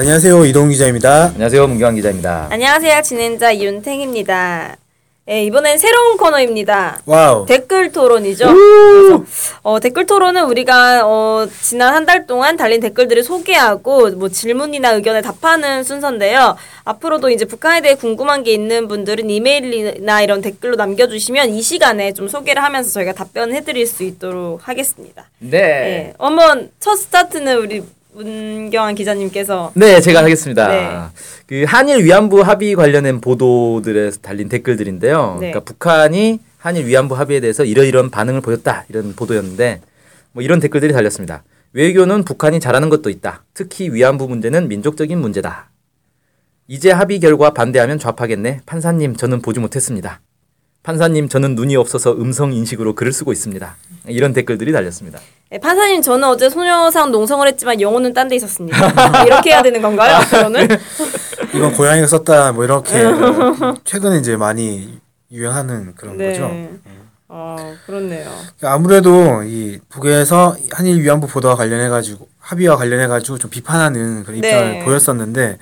안녕하세요 이동 기자입니다. 안녕하세요 문경환 기자입니다. 안녕하세요. 진행자 윤탱입니다. 네, 이번엔 새로운 코너입니다. 와우. 댓글 토론이죠. 그래서, 어, 댓글 토론은 우리가 어, 지난 한 달 동안 달린 댓글들을 소개하고 뭐 질문이나 의견을 답하는 순서인데요. 앞으로도 이제 북한에 대해 궁금한 게 있는 분들은 이메일이나 이런 댓글로 남겨주시면 이 시간에 좀 소개를 하면서 저희가 답변해드릴 수 있도록 하겠습니다. 네. 네. 한번 첫 스타트는 우리 문경환 기자님께서 네, 제가 하겠습니다. 네. 그 한일 위안부 합의 관련된 보도들에 달린 댓글들인데요. 네. 그러니까 북한이 한일 위안부 합의에 대해서 이러이러한 반응을 보였다 이런 보도였는데 뭐 이런 댓글들이 달렸습니다. 외교는 북한이 잘하는 것도 있다. 특히 위안부 문제는 민족적인 문제다. 이제 합의 결과 반대하면 좌파겠네. 판사님, 저는 보지 못했습니다. 판사님, 저는 눈이 없어서 음성 인식으로 글을 쓰고 있습니다. 이런 댓글들이 달렸습니다. 네, 판사님 저는 어제 소녀상 농성을 했지만 영혼은 딴 데 있었습니다. 이렇게 해야 되는 건가요? 앞으로는? 이건 고양이가 썼다 뭐 이렇게 최근에 이제 많이 유행하는 그런 거죠. 아 그렇네요. 아무래도 이 북에서 한일 위안부 보도와 관련해 가지고 합의와 관련해 가지고 좀 비판하는 그런 입장을 네. 보였었는데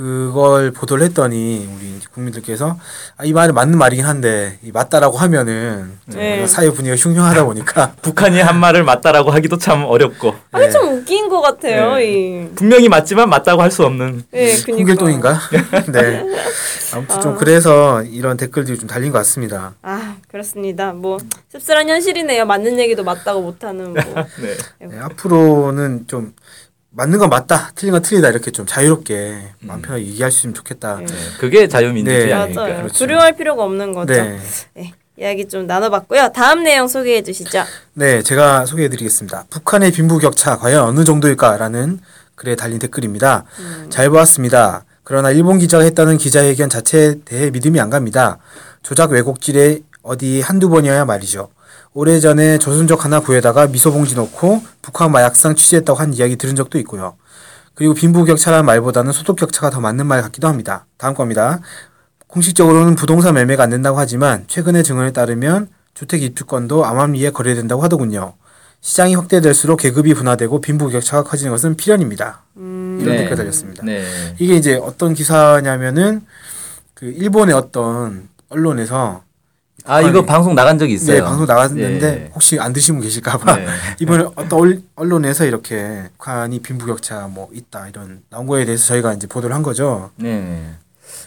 그걸 보도를 했더니 우리 이제 국민들께서 아, 이 말은 맞는 말이긴 한데 이 맞다라고 하면은 좀 네. 사회 분위기가 흉흉하다 보니까 북한이 한 말을 맞다라고 하기도 참 어렵고 아니 좀 웃긴 것 같아요. 이. 분명히 맞지만 맞다고 할 수 없는 네, 그니까. 홍길동인가? 네. 아무튼 좀 그래서 이런 댓글들이 좀 달린 것 같습니다. 아 그렇습니다. 뭐 씁쓸한 현실이네요. 맞는 얘기도 맞다고 못하는 뭐. 네. 네, 앞으로는 좀 맞는 건 맞다, 틀린 건 틀리다 이렇게 좀 자유롭게 마음 편하게 얘기할 수 있으면 좋겠다. 네. 그게 자유민주주의 네. 아닙니까? 맞아요. 그렇죠. 두려워할 필요가 없는 거죠. 네. 네, 이야기 좀 나눠봤고요. 다음 내용 소개해 주시죠. 네, 제가 소개해 드리겠습니다. 북한의 빈부격차 과연 어느 정도일까라는 글에 달린 댓글입니다. 잘 보았습니다. 그러나 일본 기자가 했다는 기자회견 자체에 대해 믿음이 안 갑니다. 조작 왜곡질에 어디 한두 번이어야 말이죠. 오래전에 조선족 하나 구해다가 미소봉지 넣고 북한 마약상 취재했다고 한 이야기 들은 적도 있고요. 그리고 빈부격차라는 말보다는 소득격차가 더 맞는 말 같기도 합니다. 다음 겁니다. 공식적으로는 부동산 매매가 안 된다고 하지만 최근의 증언에 따르면 주택 입주권도 암암리에 거래된다고 하더군요. 시장이 확대될수록 계급이 분화되고 빈부격차가 커지는 것은 필연입니다. 이런 네. 댓글 달렸습니다. 네. 이게 이제 어떤 기사냐면은 그 일본의 어떤 언론에서 아 이거 방송 나간 적이 있어요. 네, 방송 나갔는데 예. 혹시 안 드신 분 계실까봐 네. 이번에 어떤 얼- 언론에서 이렇게 북한이 빈부격차 뭐 있다 이런 나온 거에 대해서 저희가 이제 보도를 한 거죠. 네.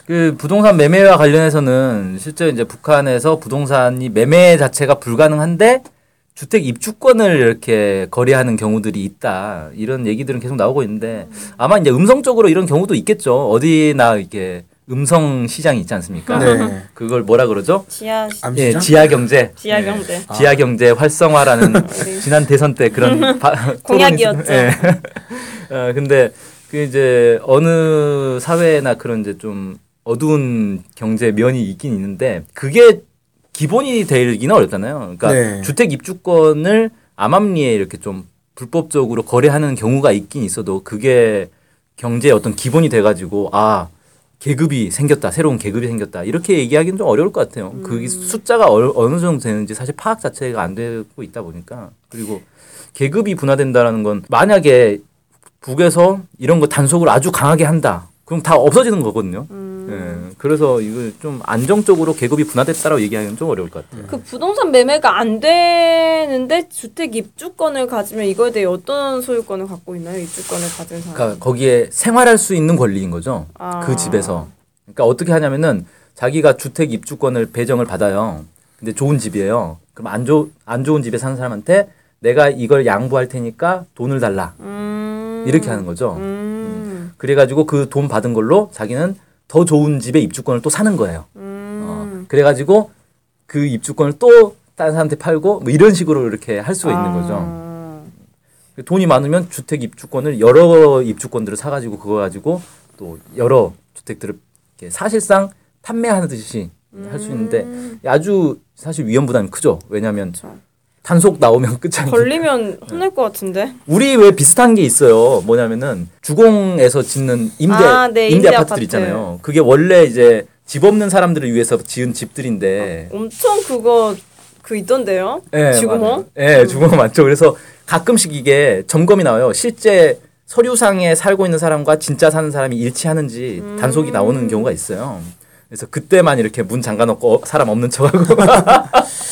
그 부동산 매매와 관련해서는 실제 이제 북한에서 부동산이 매매 자체가 불가능한데 주택 입주권을 이렇게 거래하는 경우들이 있다. 이런 얘기들은 계속 나오고 있는데 아마 이제 음성적으로 이런 경우도 있겠죠. 어디나 이렇게 음성 시장이 있지 않습니까? 네. 그걸 뭐라 그러죠? 지하 예, 암시장? 지하 경제. 지하 경제. 네. 지하 경제 활성화라는 지난 대선 때 그런 바, 공약이었죠. 토론이 있- 예. 어, 근데 그 이제 어느 사회나 그런 이제 좀 어두운 경제 면이 있긴 있는데 그게 기본이 되기는 어렵잖아요. 그러니까 네. 주택 입주권을 암암리에 이렇게 좀 불법적으로 거래하는 경우가 있긴 있어도 그게 경제의 어떤 기본이 돼가지고 아 계급이 생겼다 새로운 계급이 생겼다 이렇게 얘기하기는 좀 어려울 것 같아요. 그 숫자가 어, 어느 정도 되는지 사실 파악 자체가 안 되고 있다 보니까 그리고 계급이 분화된다라는 건 만약에 북에서 이런 거 단속을 아주 강하게 한다. 그럼 다 없어지는 거거든요. 예, 그래서 이걸 좀 안정적으로 계급이 분화됐다라고 얘기하기는 좀 어려울 것 같아요. 그 부동산 매매가 안 되는데 주택 입주권을 가지면 이거에 대해 어떤 소유권을 갖고 있나요? 입주권을 가진 사람. 그러니까 거기에 생활할 수 있는 권리인 거죠. 아. 그 집에서. 그러니까 어떻게 하냐면은 자기가 주택 입주권을 배정을 받아요. 근데 좋은 집이에요. 그럼 안, 좋, 안 좋은 집에 사는 사람한테 내가 이걸 양보할 테니까 돈을 달라. 음. 이렇게 하는 거죠. 음. 그래가지고 그 돈 받은 걸로 자기는 더 좋은 집에 입주권을 또 사는 거예요. 음. 어, 그래가지고 그 입주권을 또 다른 사람한테 팔고 뭐 이런 식으로 이렇게 할 수가 있는 거죠. 아. 돈이 많으면 주택 입주권을 여러 입주권들을 사가지고 그거 가지고 또 여러 주택들을 사실상 판매하듯이 할 수 있는데 아주 사실 위험 부담이 크죠. 왜냐하면 그렇죠. 단속 나오면 끝이 아니에요. 걸리면 혼날 것 같은데. 우리 왜 비슷한 게 있어요. 뭐냐면은 주공에서 짓는 임대 아, 네, 임대, 임대 아파트들 아파트. 있잖아요. 그게 원래 이제 집 없는 사람들을 위해서 지은 집들인데 엄청 그거 그 있던데요. 예? 맞아요. 예, 주공은 많죠. 그래서 가끔씩 이게 점검이 나와요. 실제 서류상에 살고 있는 사람과 진짜 사는 사람이 일치하는지 단속이 나오는 경우가 있어요. 그래서 그때만 이렇게 문 잠가 놓고 어, 사람 없는 척하고.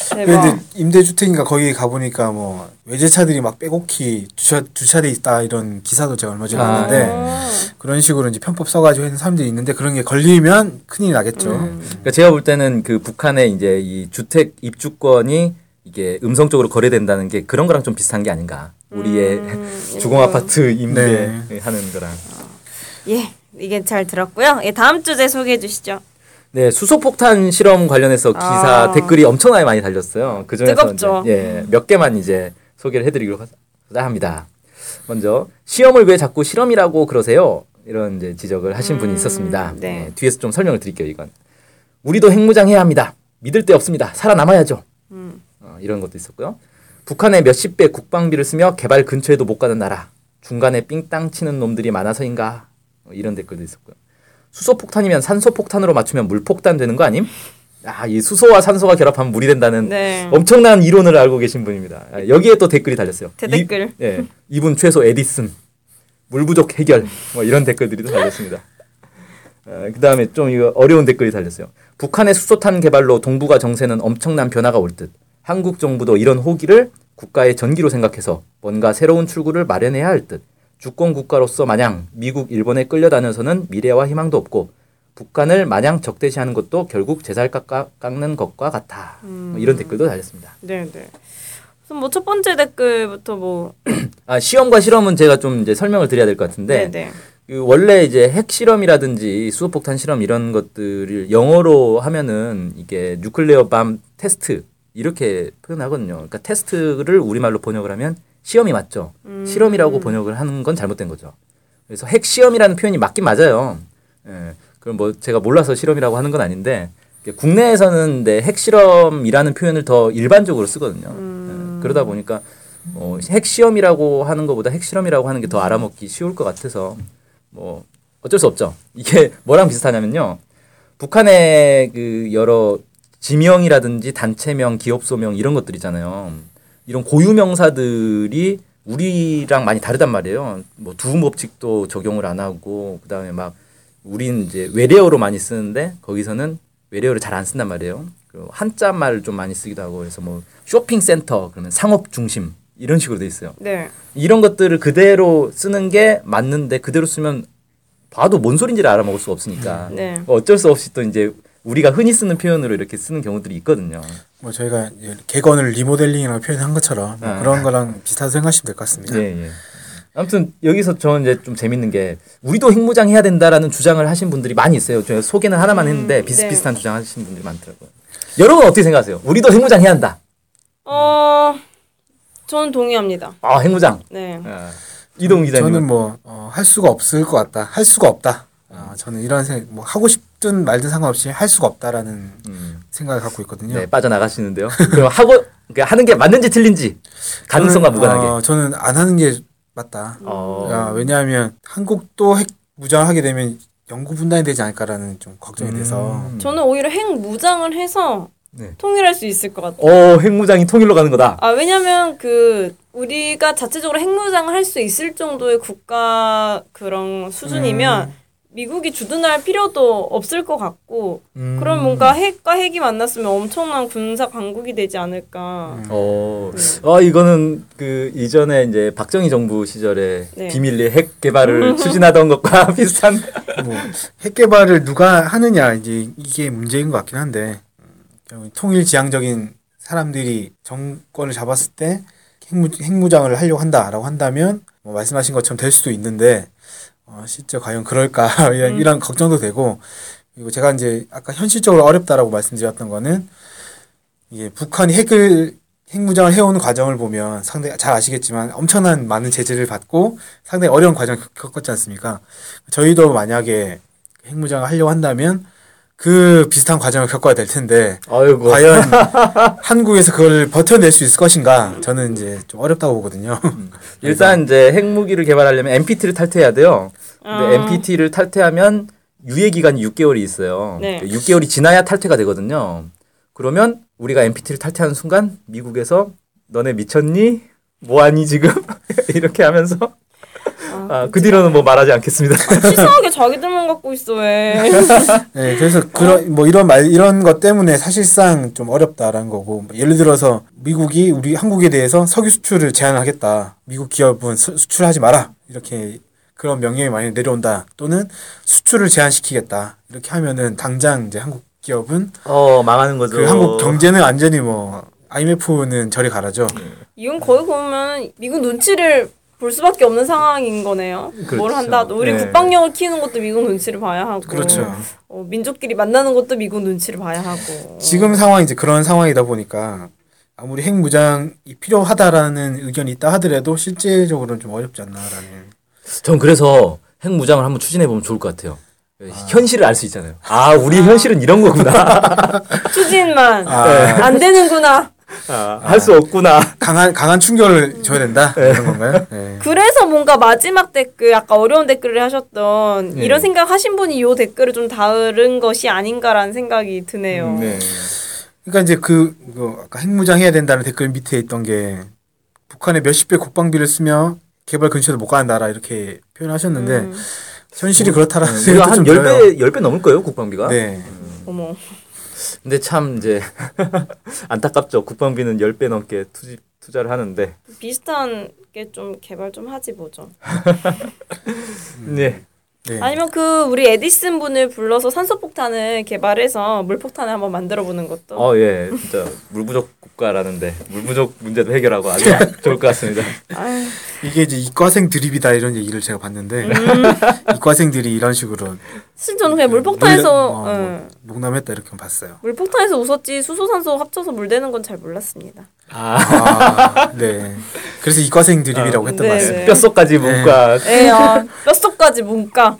근데 임대주택인가 거기 가보니까 뭐 외제차들이 막 빼곡히 주차, 주차돼 있다 이런 기사도 제가 얼마 전에 아, 봤는데 어. 그런 식으로 이제 편법 써가지고 하는 사람들이 있는데 그런 게 걸리면 큰일이 나겠죠. 그러니까 제가 볼 때는 그 북한의 이제 이 주택 입주권이 이게 음성적으로 거래된다는 게 그런 거랑 좀 비슷한 게 아닌가. 우리의 주공 아파트 임대하는 거랑. 예, 이게 잘 들었고요. 예, 다음 주제 소개해 주시죠. 네, 수소폭탄 실험 관련해서 기사 아. 댓글이 엄청나게 많이 달렸어요. 그 중에서 뜨겁죠. 이제, 예, 몇 개만 이제 소개를 해드리려고 하- 합니다. 먼저 시험을 왜 자꾸 실험이라고 그러세요? 이런 이제 지적을 하신 분이 있었습니다. 네. 예, 뒤에서 좀 설명을 드릴게요. 이건 우리도 핵무장해야 합니다. 믿을 데 없습니다. 살아남아야죠. 어, 이런 것도 있었고요. 북한의 몇십 배 국방비를 쓰며 개발 근처에도 못 가는 나라. 중간에 삥땅 치는 놈들이 많아서인가? 어, 이런 댓글도 있었고요. 수소폭탄이면 산소폭탄으로 맞추면 물폭탄 되는 거 아님? 아, 이 수소와 산소가 결합하면 물이 된다는 네. 엄청난 이론을 알고 계신 분입니다. 아, 여기에 또 댓글이 달렸어요. 대댓글. 이, 예, 이분 최소 에디슨, 물 부족 해결, 뭐 이런 댓글들이 또 달렸습니다. 그 다음에 좀 이거 어려운 댓글이 달렸어요. 북한의 수소탄 개발로 동북아 정세는 엄청난 변화가 올 듯. 한국 정부도 이런 호기를 국가의 전기로 생각해서 뭔가 새로운 출구를 마련해야 할 듯. 주권 국가로서 마냥 미국, 일본에 끌려다녀서는 미래와 희망도 없고 북한을 마냥 적대시하는 것도 결국 제살 깎는 것과 같아. 뭐 이런 댓글도 달렸습니다. 네, 네. 그럼 뭐 첫 번째 댓글부터 뭐 아, 시험과 실험은 제가 좀 이제 설명을 드려야 될 것 같은데 네, 네. 그 원래 이제 핵 실험이라든지 수소폭탄 실험 이런 것들을 영어로 하면은 이게 뉴클레어 밤 테스트 이렇게 표현하거든요. 그러니까 테스트를 우리말로 번역을 하면 시험이 맞죠. 실험이라고 번역을 하는 건 잘못된 거죠. 그래서 핵 시험이라는 표현이 맞긴 맞아요. 예. 그럼 뭐 제가 몰라서 실험이라고 하는 건 아닌데 국내에서는 네, 핵 실험이라는 표현을 더 일반적으로 쓰거든요. 예. 그러다 보니까 어, 핵 시험이라고 하는 것보다 핵 실험이라고 하는 게 더 알아먹기 쉬울 것 같아서 뭐 어쩔 수 없죠. 이게 뭐랑 비슷하냐면요. 북한의 그 여러 지명이라든지 단체명, 기업 소명 이런 것들 있잖아요. 이런 고유 명사들이 우리랑 많이 다르단 말이에요. 뭐 두음 법칙도 적용을 안 하고 그다음에 막 우린 이제 외래어로 많이 쓰는데 거기서는 외래어를 잘 안 쓴단 말이에요. 그리고 한자 말을 좀 많이 쓰기도 하고 그래서 뭐 쇼핑 센터 그러면 상업 중심 이런 식으로 돼 있어요. 네. 이런 것들을 그대로 쓰는 게 맞는데 그대로 쓰면 봐도 뭔 소린지를 알아먹을 수가 없으니까 네. 어쩔 수 없이 또 이제 우리가 흔히 쓰는 표현으로 이렇게 쓰는 경우들이 있거든요. 뭐 저희가 객원을 리모델링이라고 표현한 것처럼 뭐 아. 그런 거랑 비슷하다고 생각하시면 될 것 같습니다. 예, 예. 아무튼 여기서 저는 이제 좀 재밌는 게 우리도 핵무장 해야 된다라는 주장을 하신 분들이 많이 있어요. 제가 소개는 하나만 했는데 비슷비슷한 주장 하시는 분들이 많더라고요. 여러분 어떻게 생각하세요? 우리도 핵무장 해야 한다. 어, 저는 동의합니다. 아 핵무장. 네. 아, 이동 기자님. 저는 뭐할 수가 없을 것 같다. 할 수가 없다. 아, 저는 이런 생각, 뭐 하고 싶든 말든 상관없이 할 수가 없다라는 음, 생각을 갖고 있거든요. 네 빠져나가시는데요. 그럼 하고 그러니까 하는 게 맞는지 틀린지 가능성과 저는, 무관하게. 어, 저는 안 하는 게 맞다. 어. 야, 왜냐하면 한국도 핵 무장을 하게 되면 영구 분단이 되지 않을까라는 좀 걱정이 돼서 음. 저는 오히려 핵 무장을 해서 네. 통일할 수 있을 것 같아요. 어 핵무장이 통일로 가는 거다. 아, 왜냐면 그 우리가 자체적으로 핵무장을 할 수 있을 정도의 국가 그런 수준이면 미국이 주둔할 필요도 없을 것 같고 음. 그럼 뭔가 핵과 핵이 만났으면 엄청난 군사 강국이 되지 않을까. 어, 아 이거는 그 이전에 이제 박정희 정부 시절에 네. 비밀리 핵 개발을 추진하던 것과 비슷한. 뭐핵 개발을 누가 하느냐 이제 이게 문제인 것 같긴 한데 음, 통일 지향적인 사람들이 정권을 잡았을 때 핵무, 핵무장을 하려고 한다라고 한다면 뭐 말씀하신 것처럼 될 수도 있는데 어, 실제 과연 그럴까 이런, 이런 걱정도 되고 그리고 제가 이제 아까 현실적으로 어렵다라고 말씀드렸던 거는 이게 북한이 핵을 핵무장을 해오는 과정을 보면 상당히 잘 아시겠지만 엄청난 많은 제재를 받고 상당히 어려운 과정을 겪- 겪었지 않습니까? 저희도 만약에 핵무장을 하려고 한다면 그 비슷한 과정을 겪어야 될 텐데 아이고. 과연 한국에서 그걸 버텨낼 수 있을 것인가? 저는 이제 좀 어렵다고 보거든요. 일단 이제 핵무기를 개발하려면 NPT를 탈퇴해야 돼요. 근데 아. NPT를 탈퇴하면 유예 기간이 6개월이 있어요. 네. 6개월이 지나야 탈퇴가 되거든요. 그러면 우리가 NPT를 탈퇴하는 순간 미국에서 너네 미쳤니? 뭐하니 지금? 이렇게 하면서 아, 그 뒤로는 뭐 말하지 않겠습니다. 치사하게 자기들만 갖고 있어 왜? 네, 그래서 그런 뭐 이런 말 이런 것 때문에 사실상 좀 어렵다라는 거고 뭐 예를 들어서 미국이 우리 한국에 대해서 석유 수출을 제한하겠다. 미국 기업은 수, 수출하지 마라. 이렇게 그런 명령이 많이 내려온다. 또는 수출을 제한시키겠다. 이렇게 하면은 당장 이제 한국 기업은 어 망하는 거죠. 그 한국 경제는 완전히 뭐 IMF는 저리 가라죠. 이건 거의 보면 미국 눈치를 볼 수밖에 없는 상황인 거네요. 뭘 그렇죠. 한다. 우리 네. 국방력을 키우는 것도 미국 눈치를 봐야 하고. 그렇죠. 어, 민족끼리 만나는 것도 미국 눈치를 봐야 하고. 지금 상황이 이제 그런 상황이다 보니까 아무리 핵무장이 필요하다라는 의견이 있다 하더라도 실제적으로는 좀 어렵지 않나라는. 전 그래서 핵 무장을 한번 추진해 보면 좋을 것 같아요. 현실을 알 수 있잖아요. 아, 우리 현실은 이런 거구나. 추진만 아. 안 되는구나. 할수 없구나. 강한 강한 충격을 줘야 된다 그런 건가요? 네. 그래서 뭔가 마지막 댓글 아까 어려운 댓글을 하셨던 네. 이런 생각 하신 분이 요 댓글을 좀 다른 것이 아닌가라는 생각이 드네요. 네. 그러니까 이제 그, 그 아까 핵무장 해야 된다는 댓글 밑에 있던 게 북한에 몇십 배 국방비를 쓰며 개발 근처도 못 가는 나라 이렇게 표현하셨는데 음. 현실이 그렇다라는 우리가 생각도 한좀 들어요. 10배, 10배 넘을 거예요, 국방비가. 네. 어머. 근데 참 이제 안타깝죠. 국방비는 10배 넘게 투지, 투자를 하는데. 비슷한 게 좀 개발 좀 하지 뭐죠. 네. 네. 아니면 그 우리 에디슨 분을 불러서 산소 폭탄을 개발해서 물 폭탄을 한번 만들어 보는 것도. 어, 예. 진짜 물 부족 국가라는데 물 부족 문제도 해결하고 아주 좋을 것 같습니다. 아유, 이게 이제 이과생 드립이다 이런 얘기를 제가 봤는데 음. 이과생들이 이런 식으로 사실 저는 그냥 물 폭탄에서 놀래- 어, 응. 뭐 농담했다 이렇게 봤어요. 물 폭탄에서 웃었지 수소 산소 합쳐서 물 되는 건 잘 몰랐습니다. 아, 아, 네. 그래서 이과생 드립이라고 했던 네, 것 같습니다. 네. 뼛속까지 문과 예, 어, 뼛속까지 문과.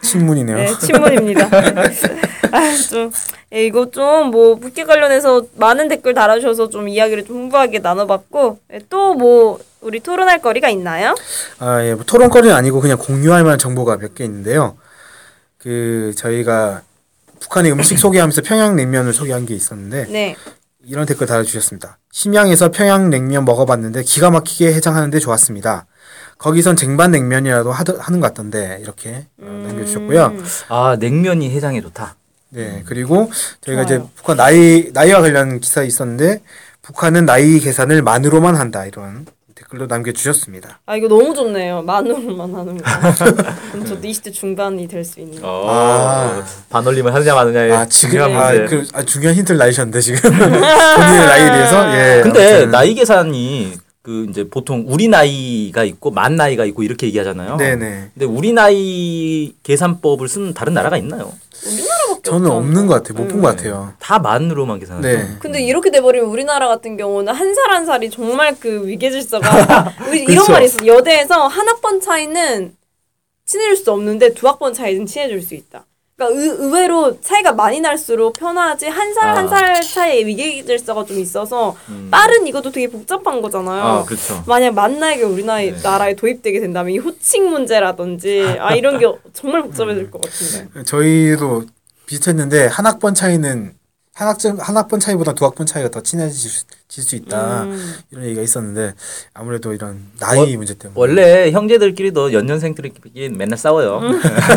친문이네요. 네, 친문입니다. 아, 좀 예, 이거 좀뭐 북계 관련해서 많은 댓글 달아주셔서 좀 이야기를 좀 풍부하게 나눠봤고 예, 또뭐 우리 토론할 거리가 있나요? 아, 예, 뭐 토론거리는 아니고 그냥 공유할 만한 정보가 몇 개 있는데요. 그 저희가 북한의 음식 소개하면서 평양냉면을 소개한 게 있었는데 네. 이런 댓글 달아주셨습니다. 심양에서 평양냉면 먹어봤는데 기가 막히게 해장하는데 좋았습니다. 거기선 쟁반냉면이라도 하는 것 같던데 이렇게 어, 남겨주셨고요. 음, 아, 냉면이 해장에 좋다. 네 그리고 저희가 좋아요. 이제 북한 나이 나이와 관련 기사 있었는데 북한은 나이 계산을 만으로만 한다 이런 댓 글도 남겨주셨습니다. 아 이거 너무 좋네요. 만으로만 하는 거. 그럼 저도 20대 중반이 될 수 있는. 거. 어, 아. 반올림을 하느냐 마느냐의 아 지금 중요한 아, 문제. 그, 아, 중요한 힌트를 나이셨는데 지금 본인의 나이에 대해서 예. 근데 아무튼. 나이 계산이 그 이제 보통 우리 나이가 있고 만 나이가 있고 이렇게 얘기하잖아요. 네네 근데 우리 나이 계산법을 쓰는 다른 나라가 있나요? 우리나라밖에 저는. 없는 것 같아요 못본 네. 것 같아요. 다 만으로만 계산하죠. 네. 근데 이렇게 돼버리면 우리나라 같은 경우는 한 살 한 살이 정말 그 위계질서가 우리 이런 그쵸. 말이 있어. 여대에서 한 학번 차이는 친해질 수 없는데 두 학번 차이는 친해질 수 있다. 그러니까 의, 의외로 차이가 많이 날수록 편하지 한살 아. 한 살 차이에 위계 질서가 좀 있어서 음. 빠른 이것도 되게 복잡한 거잖아요. 아, 그렇죠. 만약 만나게 우리나라에 네. 나라에 도입되게 된다면 이 호칭 문제라든지 아 이런 게 정말 복잡해질 것 같은데. 저희도 비슷했는데 한 학번 차이는 한 학점 한 학번 차이보다 두 학번 차이가 더 친해질 수, 있다 음. 이런 얘기가 있었는데 아무래도 이런 나이 어, 문제 때문에 원래 형제들끼리도 연년생들끼리 맨날 싸워요.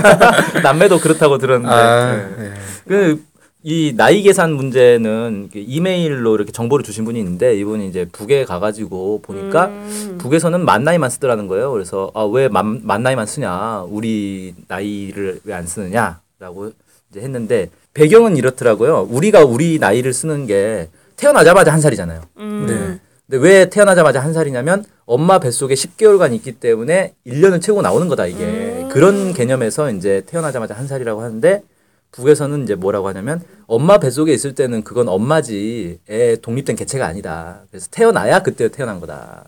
남매도 그렇다고 들었는데. 아, 네. 네. 그, 이 나이 계산 문제는 이렇게 이메일로 이렇게 정보를 주신 분이 있는데 이분이 이제 북에 가가지고 보니까 음. 북에서는 만 나이만 쓰더라는 거예요. 그래서 아, 왜만 만 나이만 쓰냐? 우리 나이를 왜 안 쓰느냐라고 이제 했는데 배경은 이렇더라고요. 우리가 우리 나이를 쓰는 게 태어나자마자 한 살이잖아요. 음. 네. 근데 왜 태어나자마자 한 살이냐면 엄마 뱃속에 10개월간 있기 때문에 1년을 채우고 나오는 거다 이게. 음. 그런 개념에서 이제 태어나자마자 한 살이라고 하는데 북에서는 이제 뭐라고 하냐면 엄마 뱃속에 있을 때는 그건 엄마지 애 독립된 개체가 아니다. 그래서 태어나야 그때 태어난 거다.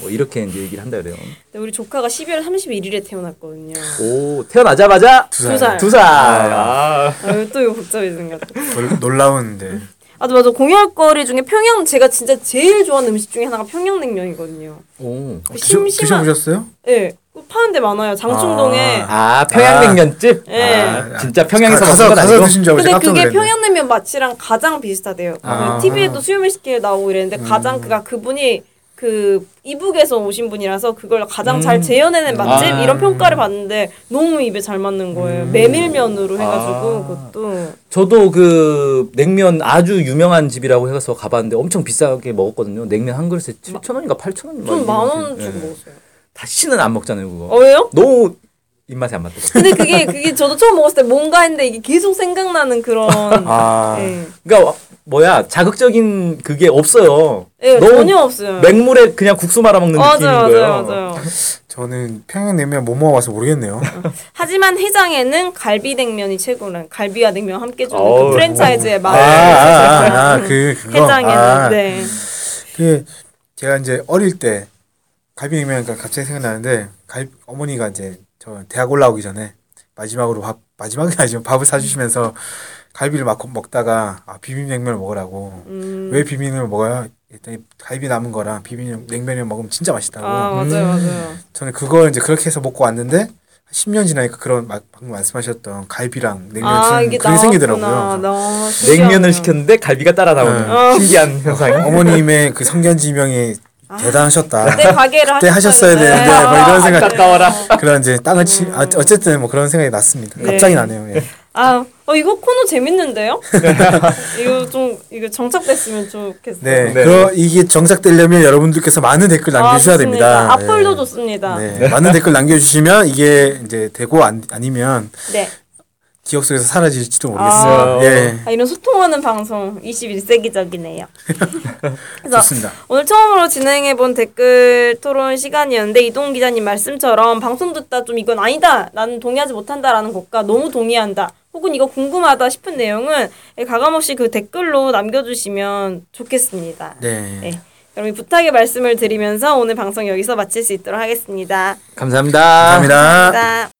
뭐 이렇게 이제 얘기를 한다 그래요. 근데 우리 조카가 12월 31일에 태어났거든요. 오 태어나자마자 두두 살. 두 살. 아. 아유, 또 이거 복잡해진 것 같아. 놀- 놀라운데 아, 맞아. 공약거리 중에 평양, 제가 진짜 제일 좋아하는 음식 중에 하나가 평양냉면이거든요. 오. 그 드셔, 심심한- 드셔보셨어요? 예. 네, 파는 데 많아요. 장충동에. 아 평양냉면집. 예. 아, 진짜 평양에서 가서 먹는 건 가서 아니고. 드신 줄 알고 근데 깜짝 그게 놀랐네. 평양냉면 맛이랑 가장 비슷하대요. 아. TV에도 수요밀 식기에 나오고 이랬는데 가장 그가 그분이 그 이북에서 오신 분이라서 그걸 가장 잘 음. 재현해낸 맛집 아. 이런 평가를 받는데 너무 입에 잘 맞는 거예요. 메밀면으로 해가지고 그것도 저도 그 냉면 아주 유명한 집이라고 해서 가봤는데 엄청 비싸게 먹었거든요. 냉면 한 그릇에 7천 원인가 8천 원. 좀만원 주고 네. 먹었어요. 다시는 안 먹잖아요 그거. 어 왜요? 너무 입맛에 안 맞더라고요. 근데 그게 그게 저도 처음 먹었을 때 뭔가 했는데 이게 계속 생각나는 그런 아, 예. 그러니까 뭐야 자극적인 그게 없어요. 예, 너무 전혀 없어요. 맹물에 그냥 국수 말아 먹는 느낌인 맞아요, 거예요. 맞아요, 맞아요. 저는 평양냉면 못 먹어봐서 모르겠네요. 하지만 해장에는 갈비 냉면이 최고란 갈비와 냉면 함께 주는 어우. 그 프랜차이즈의 아, 맛을 아, 아, 아, 그, 그거. 해장에는 아, 네. 그, 제가 이제 어릴 때, 갈비냉면 가 갑자기 생각나는데, 갈, 어머니가 이제, 저 대학 올라오기 전에, 마지막으로 밥, 마지막이 아니죠. 밥을 사주시면서, 갈비를 막 먹다가, 아, 비빔냉면을 먹으라고. 음. 왜 비빔냉면을 먹어요? 했더니, 갈비 남은 거랑 비빔냉면을 먹으면 진짜 맛있다고. 아 맞아요, 맞아요. 저는 그걸 이제 그렇게 해서 먹고 왔는데, 10년 지나니까 그런, 막 방금 말씀하셨던 갈비랑 냉면 아 이게 그런 게 생기더라고요. 냉면을 시켰는데 갈비가 따라 나오는 네. 신기한 현상이. 어머님의 그 성견지명 이 대단하셨다. 그때 가게를 그때 하셨어야 되는데 뭐 이런 생각 안타까워라. 그런 이제 땅을 치 아, 어쨌든 뭐 그런 생각이 났습니다. 네. 갑자기 나네요. 예. 아, 어 이거 코너 재밌는데요? 이거 좀 이거 정착됐으면 좋겠어요. 네. 네. 그 이게 정착되려면 여러분들께서 많은 댓글 남겨주셔야 아, 좋습니다. 됩니다. 악플도 예. 좋습니다. 네. 네. 많은 댓글 남겨주시면 이게 이제 되고 안, 아니면 기억 속에서 사라질지도 모르겠어요. 아. 예. 아, 이런 소통하는 방송 21세기적이네요. 그래서 좋습니다. 오늘 처음으로 진행해 본 댓글 토론 시간이었는데 이동 기자님 말씀처럼 방송 듣다 좀 이건 아니다 나는 동의하지 못한다라는 것과 너무 동의한다 혹은 이거 궁금하다 싶은 내용은 가감없이 그 댓글로 남겨주시면 좋겠습니다. 네. 네. 그럼 이 부탁의 말씀을 드리면서 오늘 방송 여기서 마칠 수 있도록 하겠습니다. 감사합니다. 감사합니다. 감사합니다.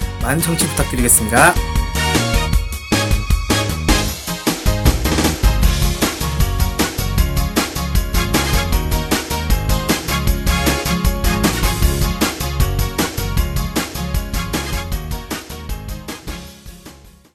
많은 청취 부탁드리겠습니다.